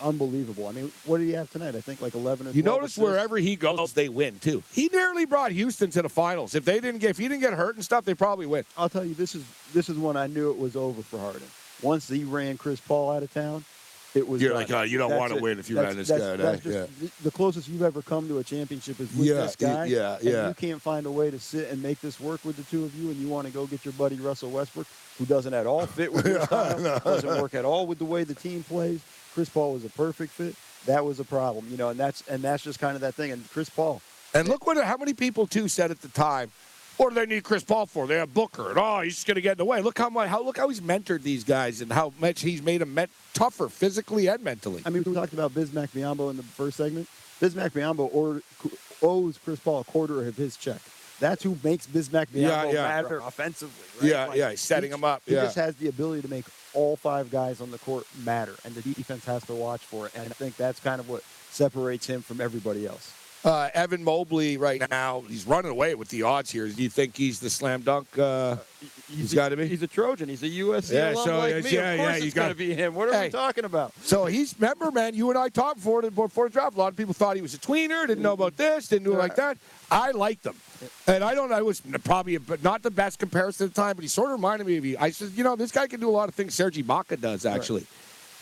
Unbelievable. I mean, what did he have tonight? I think like 11 or You notice assists. wherever he goes, oh. they win too. He nearly brought Houston to the finals. If they didn't get, if he didn't get hurt and stuff, they probably win. I'll tell you, this is this is when I knew it was over for Harden. Once he ran Chris Paul out of town, it was. You're like, oh, you don't wanna win if you That's- ran this that's- guy, That's eh? just the- the closest you've ever come to a championship is with Yeah, this guy. yeah, and yeah. you can't find a way to sit and make this work with the two of you, and you want to go get your buddy Russell Westbrook. who doesn't at all fit with [laughs] your style, doesn't work at all with the way the team plays. Chris Paul was a perfect fit. That was a problem, you know, and that's and that's just kind of that thing. And Chris Paul, And look what how many people too said at the time, what do they need Chris Paul for? They have Booker, and oh, he's just going to get in the way. Look how much, how look how he's mentored these guys, and how much he's made them met, tougher physically and mentally. I mean, we talked about Bismack Biyombo in the first segment. Bismack Biyombo or, owes Chris Paul a quarter of his check. That's who makes Bismack Biyombo Yeah, yeah. matter offensively. Right? Yeah, yeah, he's setting he- him up, He yeah. just has the ability to make all five guys on the court matter, and the defense has to watch for it. And I think that's kind of what separates him from everybody else. Uh, Evan Mobley right now, he's running away with the odds here. Do you think he's the slam dunk? Uh, he's got to be. He's a Trojan. He's a USC Yeah, alum so, like yeah, me. yeah, of course yeah, it's got- to be him. What are Hey. we talking about? So he's remember, man. You and I talked before the before the draft. A lot of people thought he was a tweener, didn't know about this, didn't do it like that. I liked him, and I don't. I was probably a, but not the best comparison at the time, but he sort of reminded me of you. I said, you know, this guy can do a lot of things Serge Ibaka does actually.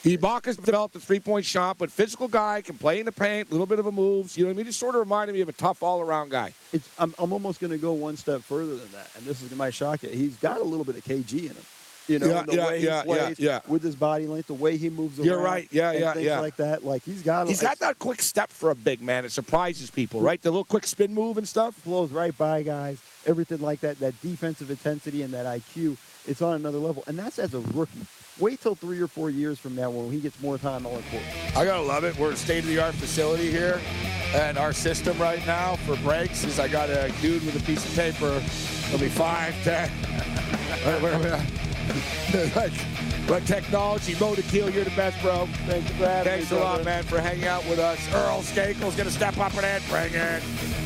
Ibaka's developed a three-point shot, but physical guy can play in the paint, a little bit of a moves. You know what I mean? He sort of reminded me of a tough all-around guy. It's, I'm, I'm almost going to go one step further than that, and this is my shock you. He's got a little bit of KG in him. You know, Yeah, the yeah, way yeah, he plays, yeah, yeah. with his body length, the way he moves around. You're right. Yeah, and yeah, things yeah. like that. Like he's got. He's got that quick step for a big man. It surprises people, right? The little quick spin move and stuff. blows right by guys. Everything like that. That defensive intensity and that IQ. It's on another level, and that's as a rookie. Wait till three or four years from now when he gets more time on the court. I gotta love it. We're a state-of-the-art facility here, and our system right now for breaks is I got a dude with a piece of paper. It'll be five, ten. [laughs] [laughs] Like, like technology, Mo Dakhil, you're the best, bro. Thanks for having Thanks a lot, man, for hanging out with us. Earl Skakel's gonna step up and in. Bring it.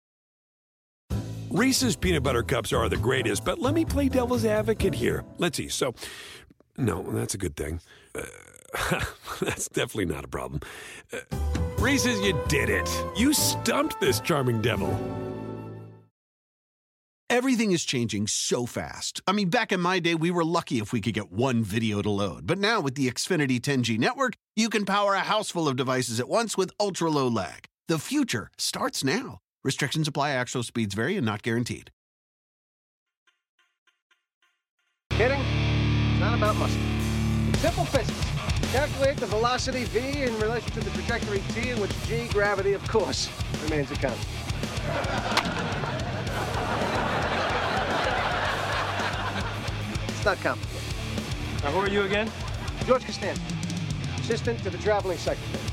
Reese's peanut butter cups are the greatest, but let me play devil's advocate here. Let's see. So, no, that's a good thing. Uh, [laughs] that's definitely not a problem. Uh, Reese's, you did it. You stumped this charming devil. Everything is changing so fast. I mean, back in my day, we were lucky if we could get one video to load. But now with the Xfinity 10G network, you can power a house full of devices at once with ultra low lag. The future starts now. Restrictions apply, actual speeds vary and not guaranteed. Kidding? It's not about muscle. It's simple physics. Calculate the velocity v in relation to the trajectory t in which g, gravity, of course, remains a constant. It's not complicated. Now, who are you again? George Costanza, assistant to the traveling secretary.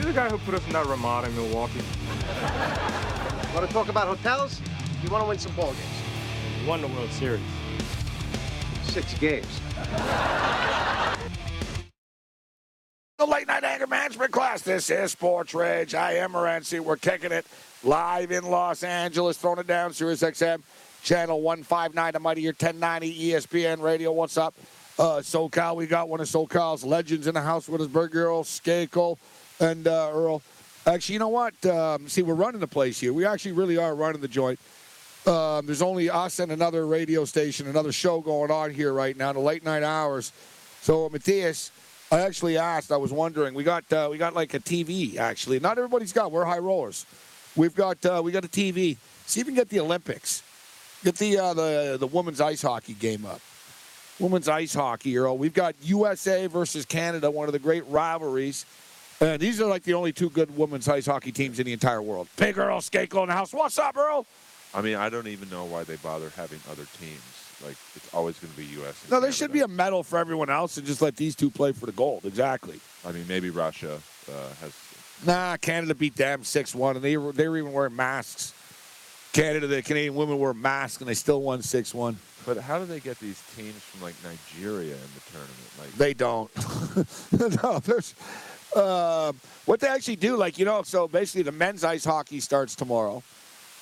You're the guy who put us in that Ramada in Milwaukee. [laughs] Want to talk about hotels? You want to win some ball games? You won the World Series. Six games. The late night anger management class. This is Sports Rage. I am Morency. We're kicking it live in Los Angeles, throwing it down Sirius XM, channel 159, the mighty year 1090 ESPN radio. What's up? Uh, SoCal, we got one of SoCal's legends in the house with us, Bert Earl, Skakel, and uh, Earl. Actually, you know what? Um, see, we're running the place here. We actually really are running the joint. Um, there's only us and another radio station, another show going on here right now, the late night hours. So, Matthias, I actually asked. I was wondering. We got uh, we got like a TV. Actually, not everybody's got. We're high rollers. We've got uh, we got a TV. See if we can get the Olympics. Get the uh, the the women's ice hockey game up. Women's ice hockey, Earl. We've got USA versus Canada, one of the great rivalries. And these are like the only two good women's ice hockey teams in the entire world. Big Earl Skakel in the house. What's up, Earl? I mean, I don't even know why they bother having other teams. Like, it's always going to be U.S. No, there Canada. should be a medal for everyone else and just let these two play for the gold. Exactly. I mean, maybe Russia uh, has. Nah, Canada beat them 6 1, and they were, they were even wearing masks. Canada, the Canadian women wore masks and they still won six one. But how do they get these teams from like Nigeria in the tournament? Like They don't. [laughs] no, there's uh, what they actually do. Like you know, so basically the men's ice hockey starts tomorrow,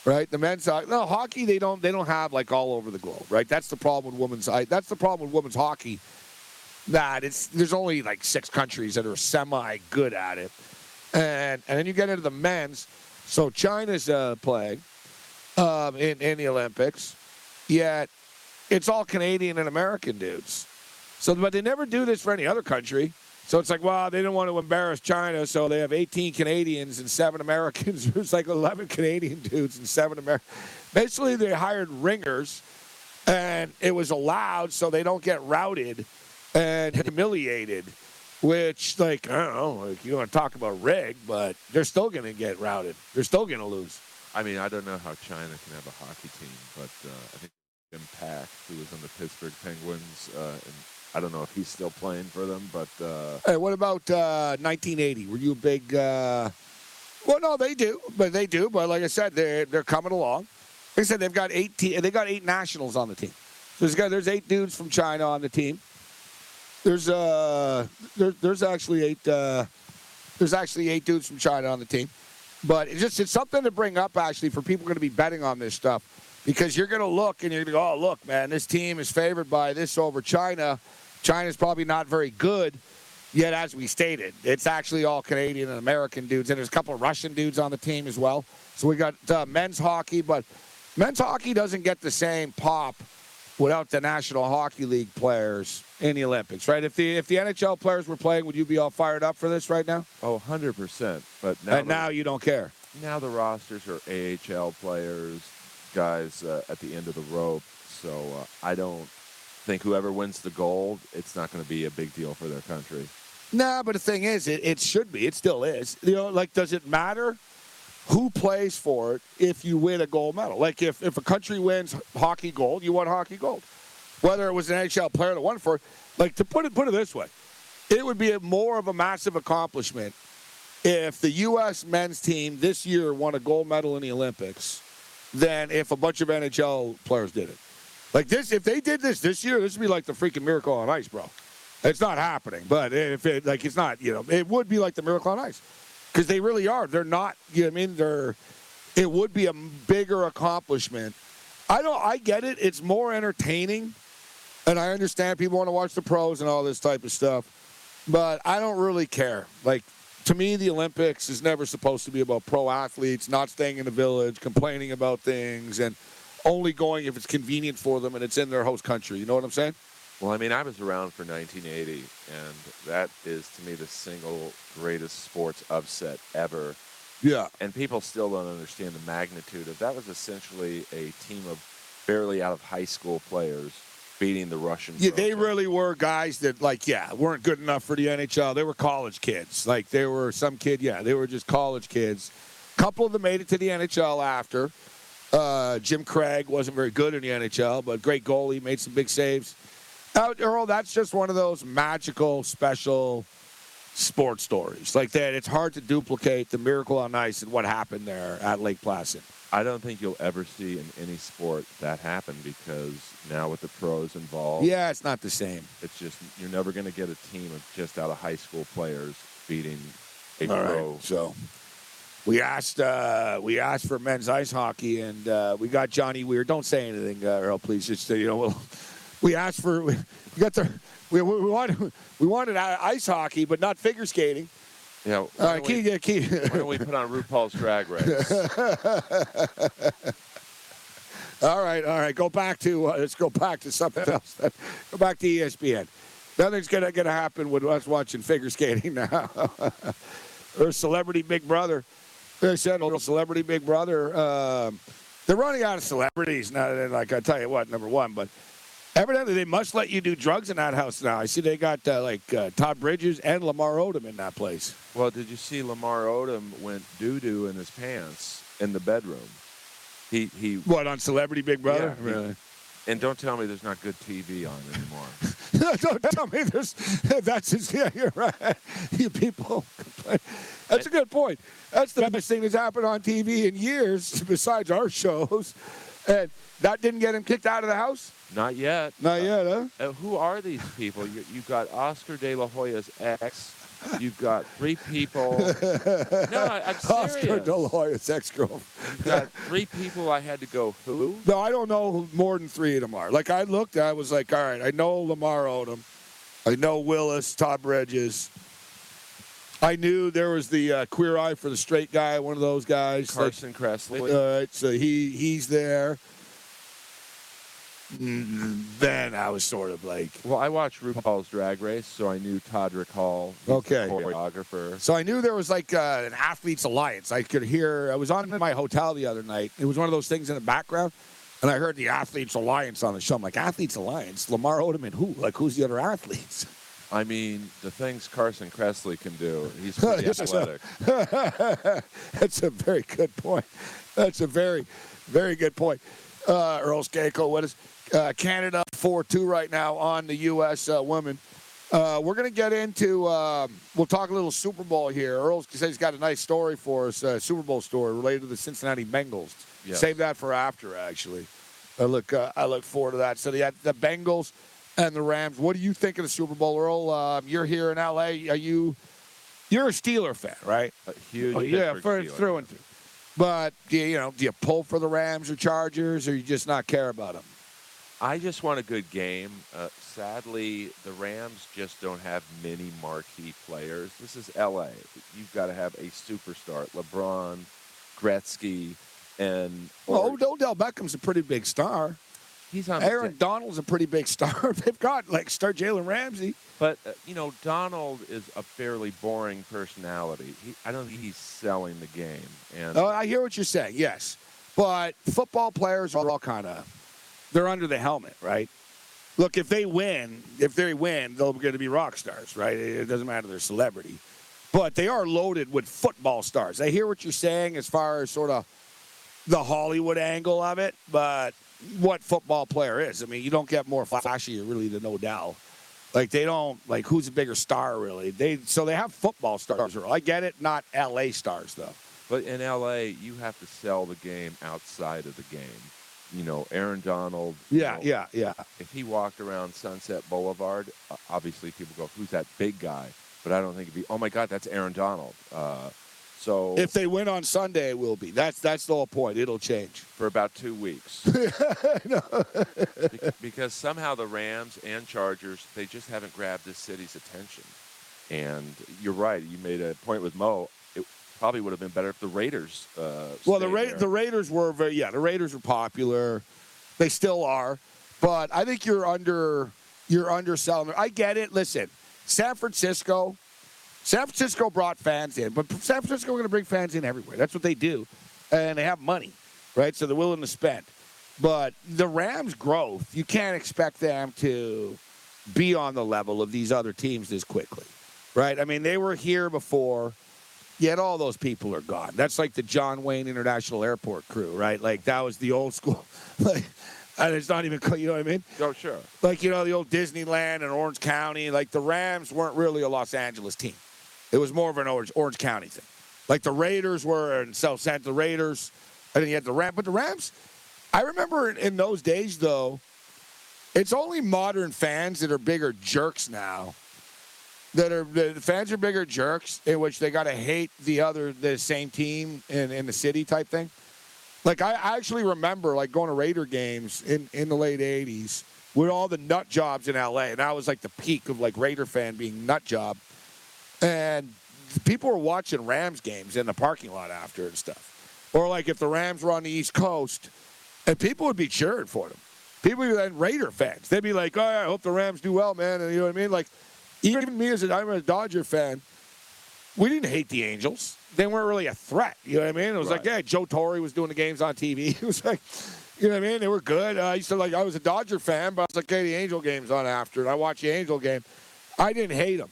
right? The men's hockey. No hockey. They don't. They don't have like all over the globe, right? That's the problem with women's ice. That's the problem with women's hockey. That it's there's only like six countries that are semi good at it, and and then you get into the men's. So China's uh, playing um, in in the Olympics, yet it's all Canadian and American dudes. So, but they never do this for any other country. So it's like, well, they didn't want to embarrass China, so they have 18 Canadians and seven Americans. [laughs] It's like 11 Canadian dudes and seven Americans. Basically, they hired ringers, and it was allowed so they don't get routed and humiliated. Which, like, I don't know, like you want to talk about rig, but they're still going to get routed. They're still going to lose. I mean, I don't know how China can have a hockey team, but uh, I think Jim Pack, who was on the Pittsburgh Penguins, uh, and I don't know if he's still playing for them, but uh, Hey, what about uh, 1980? Were you a big? Uh, well, no, they do, but they do. But like I said, they're they're coming along. Like I said, they've got eight. Te- they got eight nationals on the team. So there's got there's eight dudes from China on the team. There's uh there, there's actually eight uh, there's actually eight dudes from China on the team. But it's just it's something to bring up actually for people going to be betting on this stuff because you're going to look and you're going to go, oh look, man, this team is favored by this over China. China's probably not very good. Yet, as we stated, it's actually all Canadian and American dudes, and there's a couple of Russian dudes on the team as well. So we got uh, men's hockey, but men's hockey doesn't get the same pop without the National Hockey League players in the Olympics, right? If the if the NHL players were playing, would you be all fired up for this right now? oh, 100%. But now, and now you don't care. now the rosters are AHL players, guys uh, at the end of the rope. So uh, I don't think whoever wins the gold, it's not going to be a big deal for their country. Nah, but the thing is, it, it should be. It still is. You know, like, does it matter who plays for it if you win a gold medal? Like, if, if a country wins hockey gold, you won hockey gold. Whether it was an NHL player that won for it, like to put it put it this way, it would be more of a massive accomplishment if the U.S. men's team this year won a gold medal in the Olympics than if a bunch of NHL players did it. Like this, if they did this this year, this would be like the freaking miracle on ice, bro. It's not happening, but if it like it's not, you know, it would be like the miracle on ice because they really are. They're not. You know I mean? They're. It would be a bigger accomplishment. I don't. I get it. It's more entertaining, and I understand people want to watch the pros and all this type of stuff, but I don't really care. Like to me, the Olympics is never supposed to be about pro athletes not staying in the village, complaining about things, and only going if it's convenient for them and it's in their host country. You know what I'm saying? Well, I mean, I was around for 1980, and that is to me the single greatest sports upset ever. Yeah. And people still don't understand the magnitude of that. Was essentially a team of barely out of high school players beating the Russians. Yeah, they really were guys that, like, yeah, weren't good enough for the NHL. They were college kids. Like, they were some kid, yeah, they were just college kids. A couple of them made it to the NHL after. Uh, Jim Craig wasn't very good in the NHL, but great goalie, made some big saves. Uh, Earl, that's just one of those magical, special sports stories. Like that, it's hard to duplicate the miracle on ice and what happened there at Lake Placid. I don't think you'll ever see in any sport that happen because now with the pros involved, Yeah, it's not the same. it's just you're never going to get a team of just out of high school players beating a All pro. right, so we asked uh, we asked for men's ice hockey, and uh, we got Johnny Weir. Don't say anything, uh, Earl, please. Just uh, you know, we'll, [laughs] we asked for we, we got the we, we, wanted we wanted ice hockey, but not figure skating. Yeah. All right, key, yeah, key. Why don't we put on RuPaul's Drag Race? [laughs] all right, all right. Go back to uh, let's go back to something [laughs] else. go back to ESPN. Nothing's gonna gonna happen with us watching figure skating now. or Celebrity Big Brother. They said little Celebrity Big Brother. Um, they're running out of celebrities now. Like I tell you what, number one, but evidently they must let you do drugs in that house now. I see they got uh, like uh, Todd Bridges and Lamar Odom in that place. well, did you see Lamar Odom went doo doo in his pants in the bedroom? He he. What on Celebrity Big Brother? Yeah, he- and don't tell me there's not good TV on anymore. [laughs] Don't tell me there's [laughs] that's his. [laughs] Yeah, you're right. You people complain. That's a good point. That's the best thing that's happened on TV in years, besides our shows. And that didn't get him kicked out of the house. Not yet. Not yet, huh? Uh, who are these people? You, you've got Oscar De La Hoya's ex. You've got three people. [laughs] no, I, I'm serious. Oscar De La Hoya's ex-girlfriend. You've got three people. I had to go. Who? No, I don't know who more than three of them are. Like I looked, I was like, all right, I know Lamar Odom, I know Willis, Todd Bridges. I knew there was the uh, queer eye for the straight guy, one of those guys. Carson Kressley. All right, so he he's there. Then I was sort of like, Well, I watched RuPaul's Drag Race, so I knew Todrick Hall. The Okay. choreographer. So I knew there was like uh, an athletes alliance. I could hear. I was on my hotel the other night. It was one of those things in the background, and I heard the athletes alliance on the show. I'm like, athletes alliance, Lamar Odom and who? Like, who's the other athletes? [laughs] I mean, the things Carson Kressley can do, he's [laughs] pretty athletic. [laughs] That's a very good point. That's a very, very good point. Uh, Earl Skakel, what is uh, Canada 4 2 right now on the U.S. Uh, women? Uh, we're going to get into, um, we'll talk a little Super Bowl here. Earl says he's got a nice story for us, uh, Super Bowl story related to the Cincinnati Bengals. Yes. Save that for after, actually. I look, uh, I look forward to that. So the, the Bengals and the Rams. What do you think of the Super Bowl, Earl? Um, you're here in L.A. Are you, you're a Steeler fan, right? A huge Oh, yeah, for, Steeler. through and through. But do you, you know, do you pull for the Rams or Chargers, or you just not care about them? I just want a good game. Uh, sadly, the Rams just don't have many marquee players. This is L.A. You've got to have a superstar, LeBron, Gretzky, and Well, Od- Odell Beckham's a pretty big star. He's on Aaron Donald's a pretty big star. [laughs] They've got like star Jalen Ramsey. But uh, you know, Donald is a fairly boring personality. He, I don't think he's selling the game. And Oh, I hear what you're saying. Yes, but football players are all kind of they're under the helmet, right? Look, if they win, if they win, they're going to be rock stars, right? It doesn't matter their celebrity, but they are loaded with football stars. I hear what you're saying as far as sort of the Hollywood angle of it, but what football player is? I mean, you don't get more flashy really than Odell. Like they don't like who's a bigger star really. They so they have football stars. I get it, not L.A. stars though. But in LA, you have to sell the game outside of the game. You know, Aaron Donald. Yeah, know, yeah, yeah. If he walked around Sunset Boulevard, obviously people go, "Who's that big guy?" But I don't think it'd be, "Oh my God, that's Aaron Donald." Uh, so If they win on Sunday, it will be. That's that's the whole point. It'll change. for about two weeks, [laughs] because somehow the Rams and Chargers they just haven't grabbed this city's attention. And you're right. You made a point with Mo. Probably would have been better if the Raiders. Uh, Well, the Ra- there. the Raiders were very yeah. The Raiders were popular. They still are, but I think you're under you're underselling. I get it. Listen, San Francisco, San Francisco brought fans in, but San Francisco going to bring fans in everywhere. That's what they do, and they have money, right? So they're willing to spend. But the Rams' growth, you can't expect them to be on the level of these other teams this quickly, right? I mean, they were here before. Yet all those people are gone. That's like the John Wayne International Airport crew, right? Like that was the old school. [laughs] like, and it's not even, you know what I mean? Oh, sure. Like you know the old Disneyland and Orange County. Like the Rams weren't really a Los Angeles team. It was more of an Orange Orange County thing. Like the Raiders were in South San the Raiders, and then you had the Rams. But the Rams, I remember in, in those days though, it's only modern fans that are bigger jerks now that are the fans are bigger jerks in which they got to hate the other the same team in, in the city type thing. Like I, I actually remember like going to raider games in, in the late 80s with all the nut jobs in la and that was like the peak of like raider fan being nut job. And people were watching rams games in the parking lot after and stuff. Or like if the rams were on the east coast and people would be cheering for them. People like raider fans. They'd be like oh i hope the rams do well man and you know what i mean? Like even me as a, I'm a Dodger fan, we didn't hate the Angels. They weren't really a threat. You know what I mean? It was like, yeah, Joe Torre was doing the games on TV. [laughs] It was like, you know what I mean? They were good. Uh, I used to like, I was a Dodger fan, but I was like, hey, the Angel game's on after, and I watched the Angel game. I didn't hate them.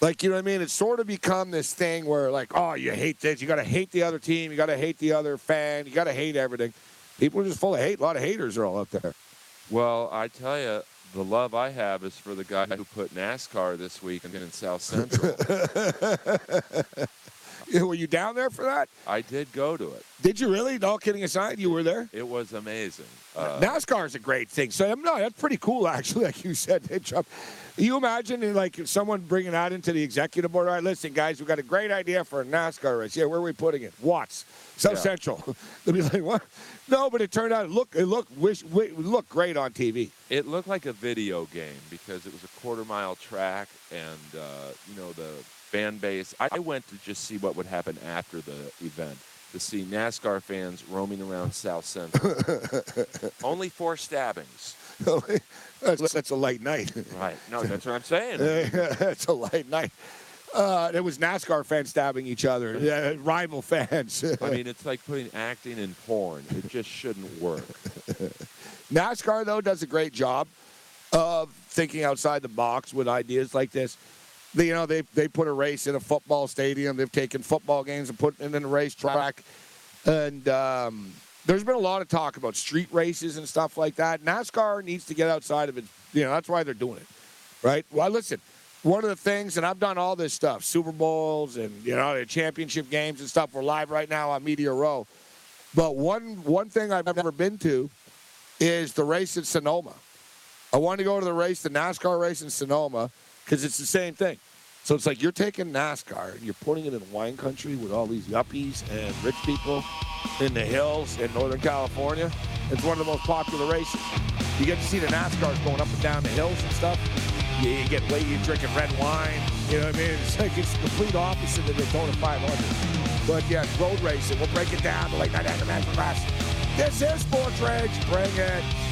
Like, you know what I mean? It's sort of become this thing where, like, oh, you hate this. You got to hate the other team. You got to hate the other fan. You got to hate everything. People are just full of hate. A lot of haters are all out there. Well, I tell you, The love I have is for the guy who put NASCAR this week in South Central. [laughs] Were you down there for that? I did go to it. Did you really? All kidding aside, you were there. It was amazing. Uh, NASCAR is a great thing. So no, that's pretty cool, actually. [laughs] Like you said, hey, Chuck. You imagine like someone bringing that into the executive board. All right, listen, guys, we've got a great idea for a NASCAR race. Yeah, where are we putting it? Watts, South Yeah. Central. [laughs] They'll be like, what? No, but it turned out it looked it looked wish looked great on TV. It looked like a video game because it was a quarter mile track and, uh, you know, the fan base. I went to just see what would happen after the event, to see NASCAR fans roaming around South Central. [laughs] Only four stabbings. [laughs] that's, that's a light night. Right. No, that's what I'm [laughs] saying. it's a light night. Uh, there was NASCAR fans stabbing each other, yeah, [laughs] rival fans. I mean, it's like putting acting in porn. It just shouldn't work. NASCAR though does a great job of thinking outside the box with ideas like this. They, you know, they they put a race in a football stadium. They've taken football games and put it in a racetrack, and um, there's been a lot of talk about street races and stuff like that. NASCAR needs to get outside of it. You know, that's why they're doing it, right? Well, listen. One of the things, and I've done all this stuff, Super Bowls and you know the championship games and stuff. We're live right now on Media Row. But one one thing I've never been to is the race in Sonoma. I wanted to go to the race, the NASCAR race in Sonoma, because it's the same thing. So it's like you're taking NASCAR and you're putting it in wine country with all these yuppies and rich people in the hills in Northern California. It's one of the most popular races. You get to see the NASCARs going up and down the hills and stuff. You, get late, you're drinking red wine. You know what I mean? [laughs] It's like it's the complete opposite of the Daytona 500. But yeah, road racing. We'll break it down. Late night after match class. This is Sports Rage. Bring it.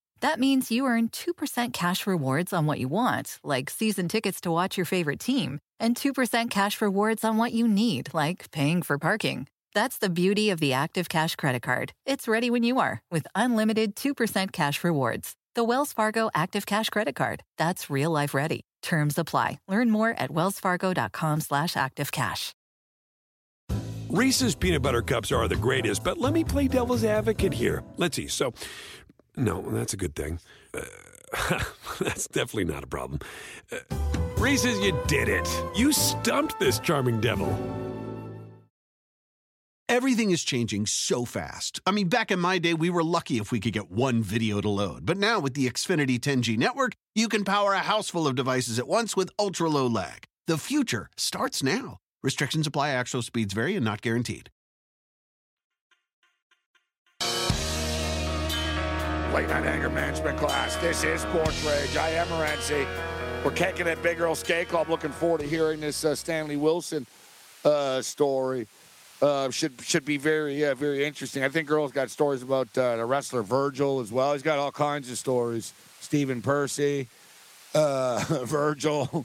That means you earn 2% cash rewards on what you want, like season tickets to watch your favorite team, and 2% cash rewards on what you need, like paying for parking. That's the beauty of the Active Cash Credit Card. It's ready when you are with unlimited 2% cash rewards. The Wells Fargo Active Cash Credit Card. That's real life ready. Terms apply. Learn more at wellsfargo.com slash activecash. Reese's peanut butter cups are the greatest, but let me play devil's advocate here. Let's see. So, no, that's a good thing. Uh, [laughs] that's definitely not a problem. Uh, Reese's, you did it. You stumped this charming devil. Everything is changing so fast. I mean, back in my day, we were lucky if we could get one video to load. But now with the Xfinity 10G network, you can power a house full of devices at once with ultra low lag. The future starts now. Restrictions apply, actual speeds vary and not guaranteed. Late night anger management class. This is Sports Rage. I am Morency. We're kicking at Big Earl Skakel. Looking forward to hearing this uh, Stanley Wilson uh, story. Uh, should should be very very interesting. I think girls got stories about uh, the wrestler Virgil as well. He's got all kinds of stories. Stephen Percy, uh, [laughs] Virgil.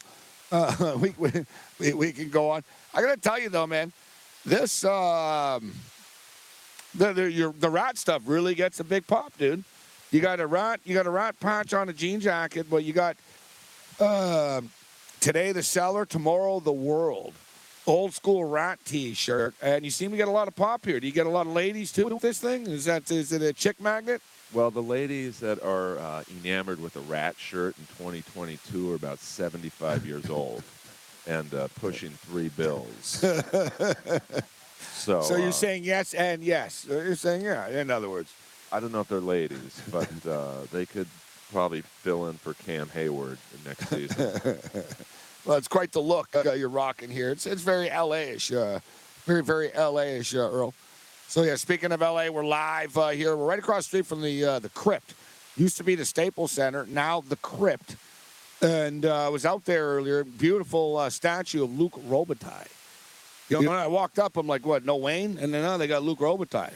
Uh, [laughs] we, we we can go on. I got to tell you though, man, this um, the the, your, the Ratt stuff really gets a big pop, dude. You got a Ratt, you got a Ratt patch on a jean jacket, but you got uh, today the cellar, tomorrow the world. Old school Ratt T-shirt, and you seem to get a lot of pop here. Do you get a lot of ladies too with this thing? Is that is it a chick magnet? Well, the ladies that are uh, enamored with a Ratt shirt in 2022 are about 75 years old [laughs] and uh, pushing three bills. [laughs] So, So uh, you're saying yes and yes. You're saying yeah. In other words, I don't know if they're ladies, but uh, they could probably fill in for Cam Heyward next season. [laughs] well, it's quite the look uh, you're rocking here. It's it's very LA-ish, uh, very very LA-ish, uh, Earl. So yeah, speaking of LA, we're live uh, here. We're right across the street from the uh, the Crypt. Used to be the Staples Center, now the Crypt. And uh, I was out there earlier. Beautiful statue of Luc Robitaille. You know, when I walked up, I'm like, what? No Wayne? And then now they got Luc Robitaille.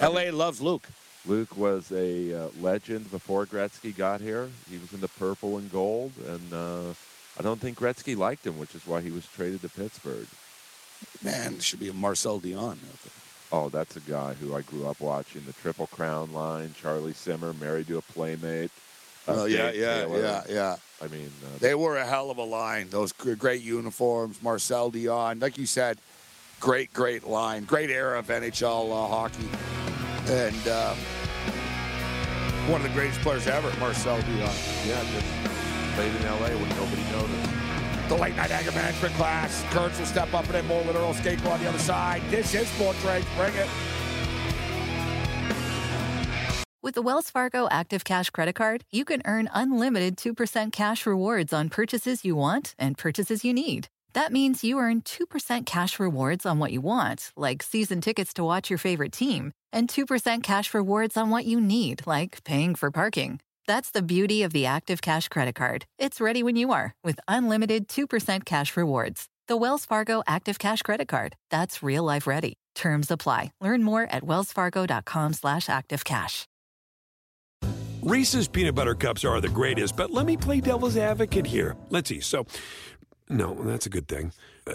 LA loves Luc. Luc was a uh, legend before Gretzky got here. He was in the purple and gold, and uh, I don't think Gretzky liked him, which is why he was traded to Pittsburgh. Man, it should be a Marcel Dionne. Oh, that's a guy who I grew up watching. The Triple Crown line, Charlie Simmer, married to a playmate. uh, Oh, yeah, yeah, Taylor. yeah, yeah. I mean, uh, They were a hell of a line. Those great uniforms, Marcel Dionne, like you said, great, great line, great era of NHL uh, hockey, and um, one of the greatest players ever, Marcel Dionne. yeah, just played in L.A. when nobody noticed. The late night anger management class. Kurtz will step up and then more literal skate on the other side. This is Sports Rage. Bring it. With the Wells Fargo Active Cash Credit Card, you can earn unlimited 2% cash rewards on purchases you want and purchases you need. That means you earn 2% cash rewards on what you want, like season tickets to watch your favorite team, and 2% cash rewards on what you need, like paying for parking. That's the beauty of the Active Cash Credit Card. It's ready when you are with unlimited 2% cash rewards. The Wells Fargo Active Cash Credit Card. That's real life ready. Terms apply. Learn more at wellsfargo.com slash activecash. Reese's peanut butter cups are the greatest, but let me play devil's advocate here. Let's see. So, no, that's a good thing. Uh,